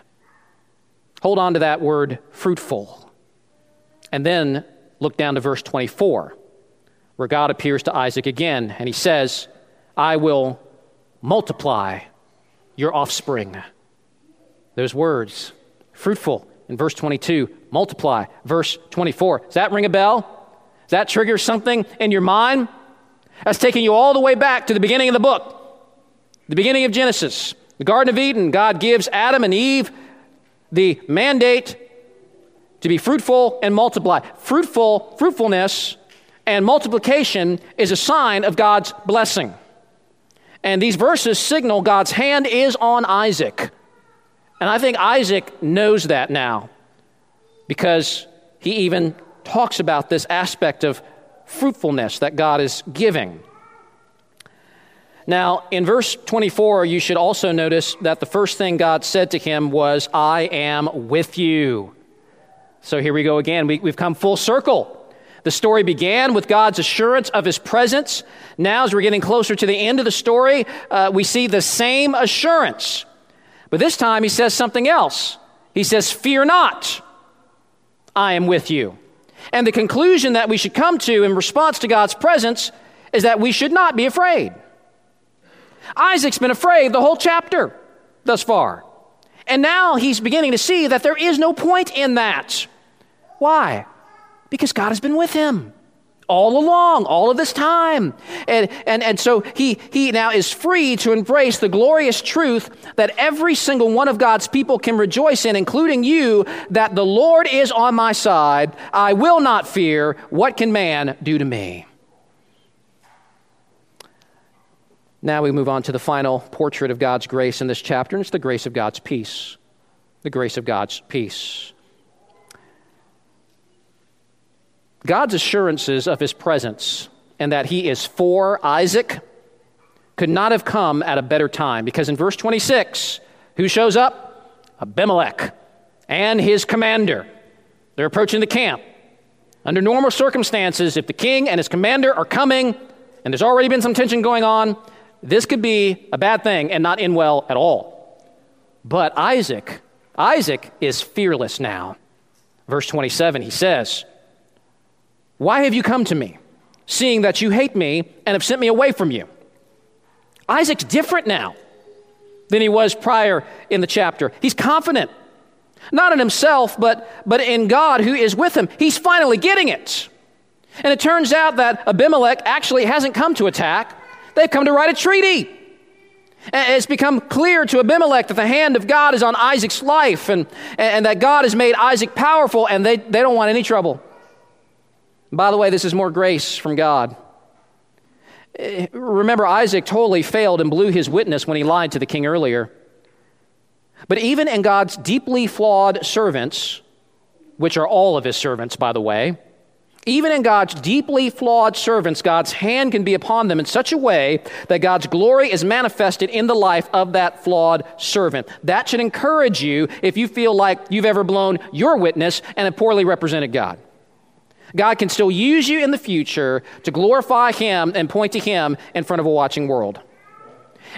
Hold on to that word, fruitful. And then look down to verse 24 where God appears to Isaac again and he says, I will multiply your offspring. Those words, fruitful in verse 22, multiply, verse 24. Does that ring a bell? Does that trigger something in your mind? That's taking you all the way back to the beginning of the book, the beginning of Genesis. The Garden of Eden, God gives Adam and Eve the mandate to be fruitful and multiply. Fruitful, fruitfulness and multiplication is a sign of God's blessing. And these verses signal God's hand is on Isaac. And I think Isaac knows that now because he even talks about this aspect of fruitfulness that God is giving. Now, in verse 24, you should also notice that the first thing God said to him was, I am with you. So here we go again. We, have come full circle. The story began with God's assurance of his presence. Now, as we're getting closer to the end of the story, uh, we see the same assurance. But this time, he says something else. He says, Fear not, I am with you. And the conclusion that we should come to in response to God's presence is that we should not be afraid. Isaac's been afraid the whole chapter thus far. And now he's beginning to see that there is no point in that. Why? Because God has been with him all along, all of this time. And, and, and so he, he now is free to embrace the glorious truth that every single one of God's people can rejoice in, including you, that the Lord is on my side. I will not fear. What can man do to me? Now we move on to the final portrait of God's grace in this chapter, and it's the grace of God's peace. The grace of God's peace. God's assurances of his presence and that he is for Isaac could not have come at a better time because in verse 26, who shows up? Abimelech and his commander. They're approaching the camp. Under normal circumstances, if the king and his commander are coming and there's already been some tension going on, this could be a bad thing and not end well at all. But Isaac, Isaac is fearless now. Verse 27, he says, Why have you come to me, seeing that you hate me and have sent me away from you? Isaac's different now than he was prior in the chapter. He's confident, not in himself, but, but in God who is with him. He's finally getting it. And it turns out that Abimelech actually hasn't come to attack. They've come to write a treaty. It's become clear to Abimelech that the hand of God is on Isaac's life and, and that God has made Isaac powerful and they, they don't want any trouble. By the way, this is more grace from God. Eh, remember, Isaac totally failed and blew his witness when he lied to the king earlier. But even in God's deeply flawed servants, which are all of his servants, by the way, even in God's deeply flawed servants, God's hand can be upon them in such a way that God's glory is manifested in the life of that flawed servant. That should encourage you if you feel like you've ever blown your witness and have poorly represented God. God can still use you in the future to glorify Him and point to Him in front of a watching world.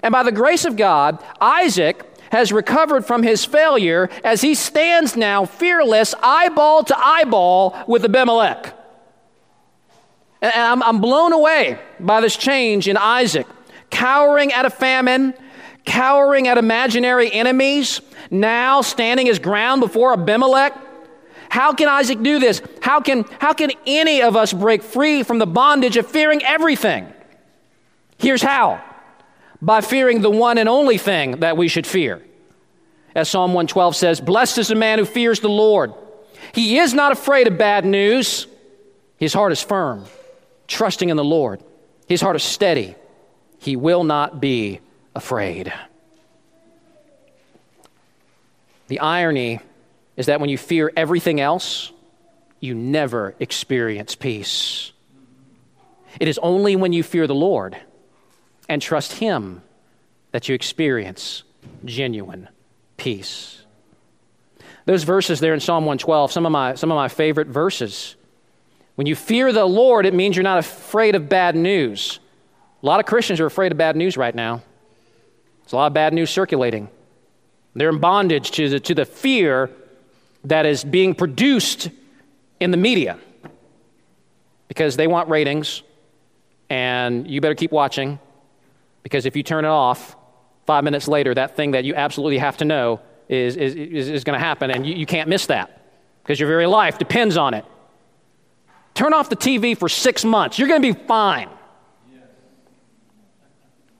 And by the grace of God, Isaac has recovered from his failure as he stands now fearless, eyeball to eyeball with Abimelech. And I'm, I'm blown away by this change in Isaac, cowering at a famine, cowering at imaginary enemies, now standing his ground before Abimelech. How can Isaac do this? How can, how can any of us break free from the bondage of fearing everything? Here's how by fearing the one and only thing that we should fear. As Psalm 112 says, Blessed is the man who fears the Lord. He is not afraid of bad news, his heart is firm trusting in the Lord. His heart is steady. He will not be afraid. The irony is that when you fear everything else, you never experience peace. It is only when you fear the Lord and trust Him that you experience genuine peace. Those verses there in Psalm 112, some of my, some of my favorite verses. When you fear the Lord, it means you're not afraid of bad news. A lot of Christians are afraid of bad news right now. There's a lot of bad news circulating. They're in bondage to the, to the fear that is being produced in the media because they want ratings, and you better keep watching, Because if you turn it off, five minutes later, that thing that you absolutely have to know is, is, is, is going to happen, and you, you can't miss that because your very life depends on it. Turn off the TV for six months. You're going to be fine.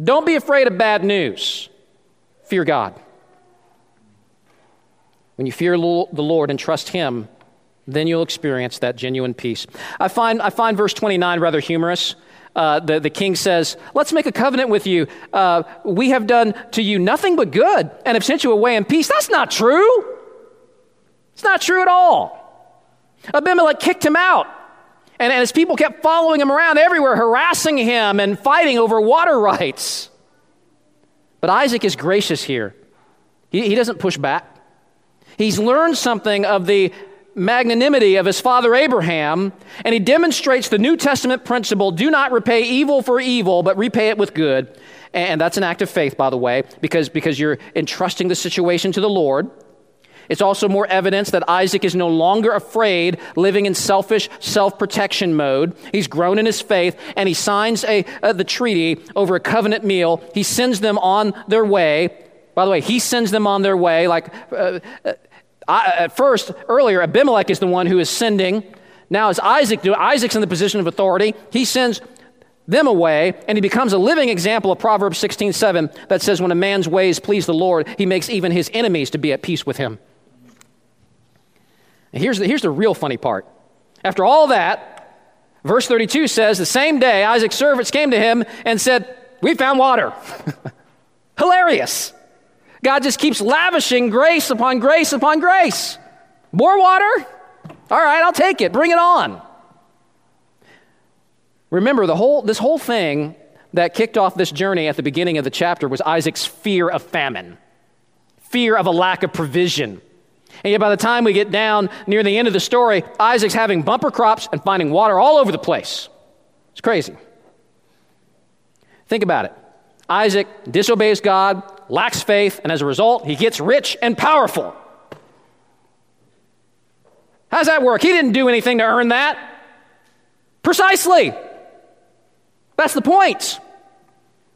Don't be afraid of bad news. Fear God. When you fear the Lord and trust Him, then you'll experience that genuine peace. I find, I find verse 29 rather humorous. Uh, the, the king says, Let's make a covenant with you. Uh, we have done to you nothing but good and have sent you away in peace. That's not true. It's not true at all. Abimelech kicked him out. And, and his people kept following him around everywhere, harassing him and fighting over water rights. But Isaac is gracious here. He, he doesn't push back. He's learned something of the magnanimity of his father Abraham, and he demonstrates the New Testament principle do not repay evil for evil, but repay it with good. And that's an act of faith, by the way, because, because you're entrusting the situation to the Lord. It's also more evidence that Isaac is no longer afraid, living in selfish self protection mode. He's grown in his faith, and he signs a, uh, the treaty over a covenant meal. He sends them on their way. By the way, he sends them on their way. Like uh, uh at first, earlier, Abimelech is the one who is sending. Now, as Isaac do, Isaac's in the position of authority. He sends them away, and he becomes a living example of Proverbs 16 7 that says, When a man's ways please the Lord, he makes even his enemies to be at peace with him. And here's the, here's the real funny part. After all that, verse 32 says, The same day Isaac's servants came to him and said, We found water. Hilarious. God just keeps lavishing grace upon grace upon grace. More water? All right, I'll take it. Bring it on. Remember, the whole, this whole thing that kicked off this journey at the beginning of the chapter was Isaac's fear of famine, fear of a lack of provision. And yet, by the time we get down near the end of the story, Isaac's having bumper crops and finding water all over the place. It's crazy. Think about it. Isaac disobeys God, lacks faith, and as a result, he gets rich and powerful. How's that work? He didn't do anything to earn that. Precisely. That's the point.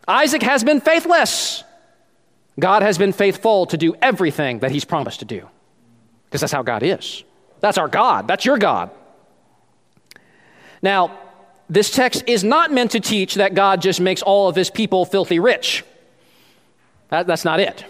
Isaac has been faithless. God has been faithful to do everything that he's promised to do. Because that's how God is. That's our God. That's your God. Now, this text is not meant to teach that God just makes all of his people filthy rich. That, that's not it.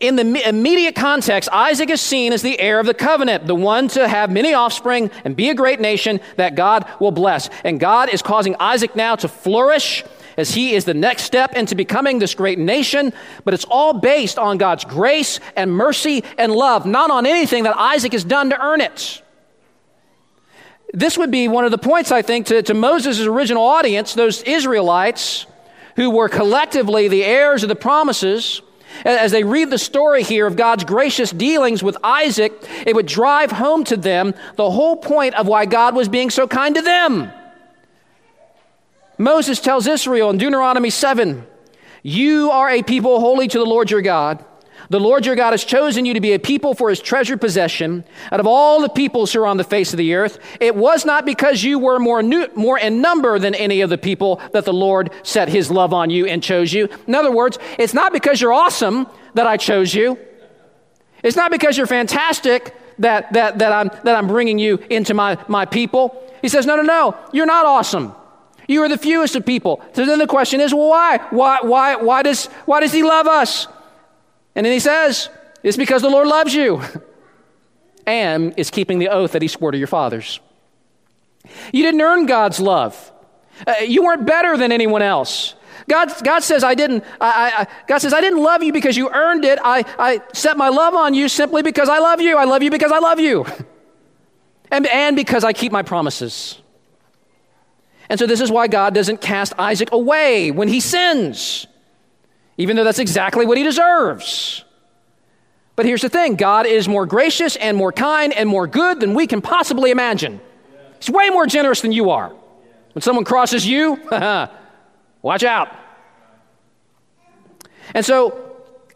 In the immediate context, Isaac is seen as the heir of the covenant, the one to have many offspring and be a great nation that God will bless. And God is causing Isaac now to flourish as he is the next step into becoming this great nation. But it's all based on God's grace and mercy and love, not on anything that Isaac has done to earn it. This would be one of the points, I think, to, to Moses' original audience, those Israelites who were collectively the heirs of the promises, as they read the story here of God's gracious dealings with Isaac, it would drive home to them the whole point of why God was being so kind to them. Moses tells Israel in Deuteronomy 7 You are a people holy to the Lord your God. The Lord your God has chosen you to be a people for his treasured possession. Out of all the peoples who are on the face of the earth, it was not because you were more, new, more in number than any of the people that the Lord set his love on you and chose you. In other words, it's not because you're awesome that I chose you. It's not because you're fantastic that, that, that, I'm, that I'm bringing you into my, my people. He says, No, no, no, you're not awesome. You are the fewest of people. So then the question is, well, why? Why, why, why, does, why does he love us? And then he says, It's because the Lord loves you and is keeping the oath that he swore to your fathers. You didn't earn God's love. Uh, you weren't better than anyone else. God, God says I didn't. I, I, God says I didn't love you because you earned it. I, I set my love on you simply because I love you. I love you because I love you, and and because I keep my promises. And so this is why God doesn't cast Isaac away when he sins even though that's exactly what he deserves. But here's the thing God is more gracious and more kind and more good than we can possibly imagine. He's way more generous than you are. When someone crosses you, watch out. And so,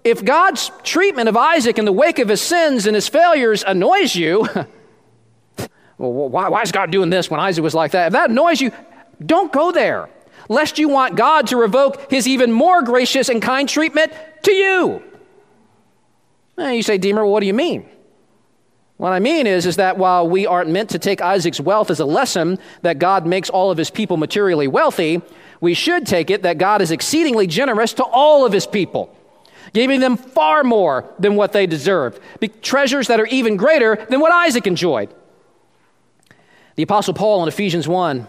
if God's treatment of Isaac in the wake of his sins and his failures annoys you, well, why, why is God doing this when Isaac was like that? If that annoys you, don't go there. Lest you want God to revoke his even more gracious and kind treatment to you. And you say, Deemer, what do you mean? What I mean is, is that while we aren't meant to take Isaac's wealth as a lesson that God makes all of his people materially wealthy, we should take it that God is exceedingly generous to all of his people, giving them far more than what they deserve, treasures that are even greater than what Isaac enjoyed. The Apostle Paul in Ephesians 1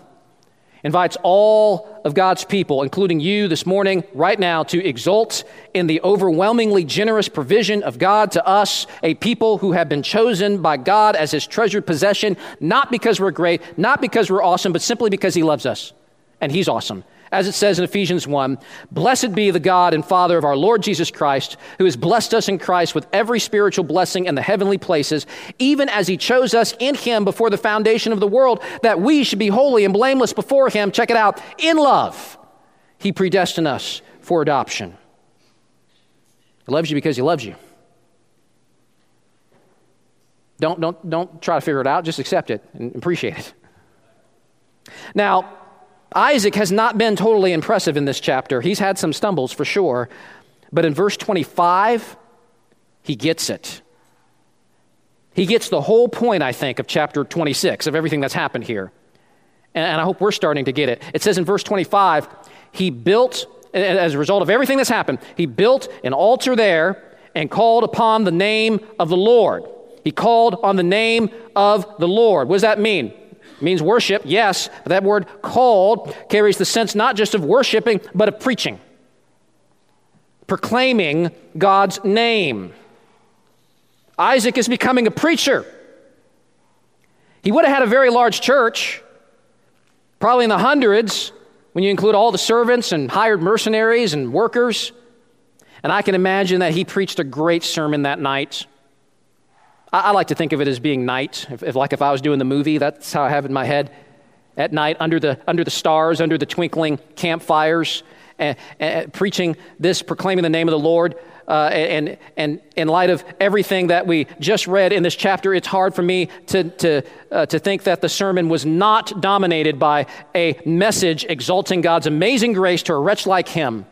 invites all of God's people, including you this morning, right now, to exult in the overwhelmingly generous provision of God to us, a people who have been chosen by God as his treasured possession, not because we're great, not because we're awesome, but simply because he loves us. And he's awesome as it says in Ephesians 1 Blessed be the God and Father of our Lord Jesus Christ, who has blessed us in Christ with every spiritual blessing in the heavenly places, even as he chose us in him before the foundation of the world, that we should be holy and blameless before him. Check it out. In love, he predestined us for adoption. He loves you because he loves you. Don't, don't, don't try to figure it out, just accept it and appreciate it. Now, Isaac has not been totally impressive in this chapter. He's had some stumbles for sure. But in verse 25, he gets it. He gets the whole point, I think, of chapter 26, of everything that's happened here. And I hope we're starting to get it. It says in verse 25, he built, as a result of everything that's happened, he built an altar there and called upon the name of the Lord. He called on the name of the Lord. What does that mean? Means worship, yes. But that word called carries the sense not just of worshiping, but of preaching, proclaiming God's name. Isaac is becoming a preacher. He would have had a very large church, probably in the hundreds, when you include all the servants and hired mercenaries and workers. And I can imagine that he preached a great sermon that night. I, I like to think of it as being night. If, if, like if I was doing the movie, that's how I have it in my head. At night, under the, under the stars, under the twinkling campfires, and, and preaching this, proclaiming the name of the Lord. Uh, and, and in light of everything that we just read in this chapter, it's hard for me to, to, uh, to think that the sermon was not dominated by a message exalting God's amazing grace to a wretch like him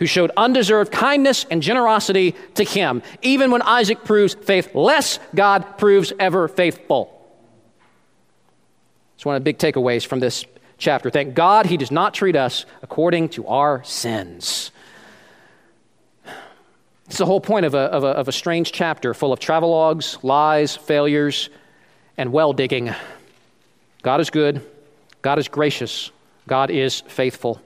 who showed undeserved kindness and generosity to him. Even when Isaac proves faithless, God proves ever faithful. It's one of the big takeaways from this chapter. Thank God he does not treat us according to our sins. It's the whole point of a, of a, of a strange chapter full of travelogues, lies, failures, and well digging. God is good, God is gracious, God is faithful.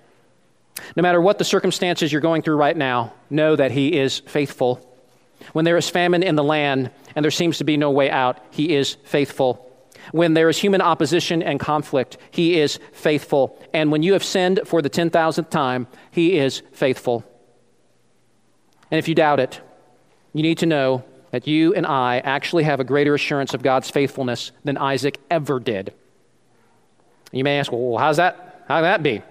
No matter what the circumstances you're going through right now, know that He is faithful. When there is famine in the land and there seems to be no way out, He is faithful. When there is human opposition and conflict, He is faithful. And when you have sinned for the 10,000th time, He is faithful. And if you doubt it, you need to know that you and I actually have a greater assurance of God's faithfulness than Isaac ever did. You may ask, well, how's that? How can that be?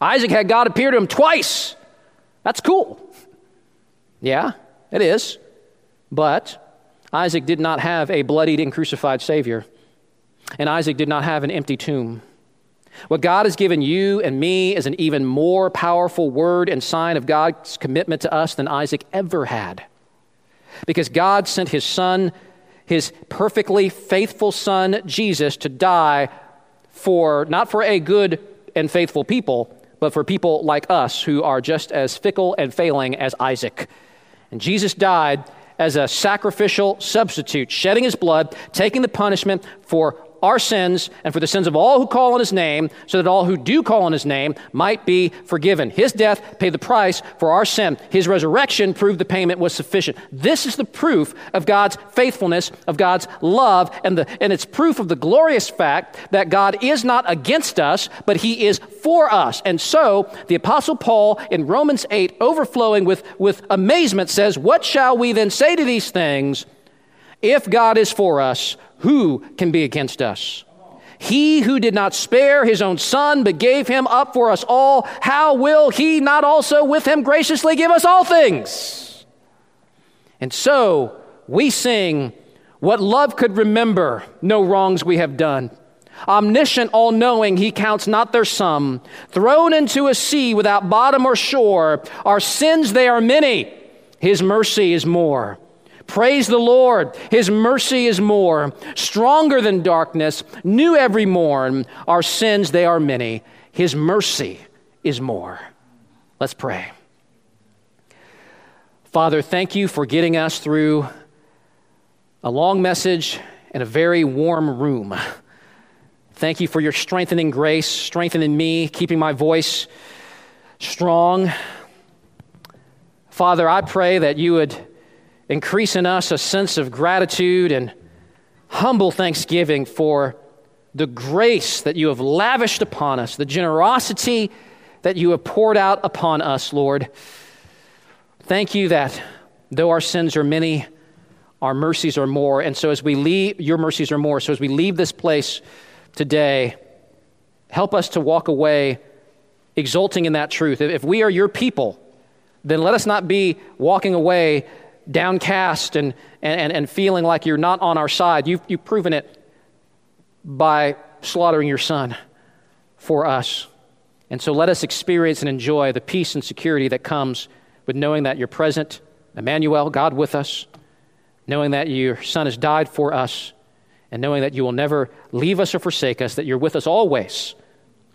Isaac had God appear to him twice. That's cool. Yeah, it is. But Isaac did not have a bloodied and crucified Savior, and Isaac did not have an empty tomb. What God has given you and me is an even more powerful word and sign of God's commitment to us than Isaac ever had. Because God sent his son, his perfectly faithful son, Jesus, to die for, not for a good and faithful people, but for people like us who are just as fickle and failing as Isaac. And Jesus died as a sacrificial substitute, shedding his blood, taking the punishment for our sins and for the sins of all who call on his name, so that all who do call on his name might be forgiven. His death paid the price for our sin. His resurrection proved the payment was sufficient. This is the proof of God's faithfulness, of God's love, and, the, and it's proof of the glorious fact that God is not against us, but he is for us. And so the Apostle Paul in Romans 8, overflowing with, with amazement, says, What shall we then say to these things? If God is for us, who can be against us? He who did not spare his own son, but gave him up for us all, how will he not also with him graciously give us all things? And so we sing, What love could remember, no wrongs we have done. Omniscient, all knowing, he counts not their sum. Thrown into a sea without bottom or shore, our sins, they are many. His mercy is more. Praise the Lord. His mercy is more. Stronger than darkness, new every morn. Our sins, they are many. His mercy is more. Let's pray. Father, thank you for getting us through a long message in a very warm room. Thank you for your strengthening grace, strengthening me, keeping my voice strong. Father, I pray that you would increase in us a sense of gratitude and humble thanksgiving for the grace that you have lavished upon us, the generosity that you have poured out upon us, Lord. Thank you that though our sins are many, our mercies are more. And so as we leave, your mercies are more. So as we leave this place, today, help us to walk away exulting in that truth. If we are your people, then let us not be walking away downcast and, and, and feeling like you're not on our side. You've, you've proven it by slaughtering your son for us. And so let us experience and enjoy the peace and security that comes with knowing that you're present, Emmanuel, God with us, knowing that your son has died for us and knowing that you will never leave us or forsake us, that you're with us always,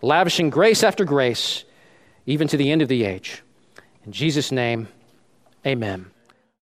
lavishing grace after grace, even to the end of the age. In Jesus' name, amen.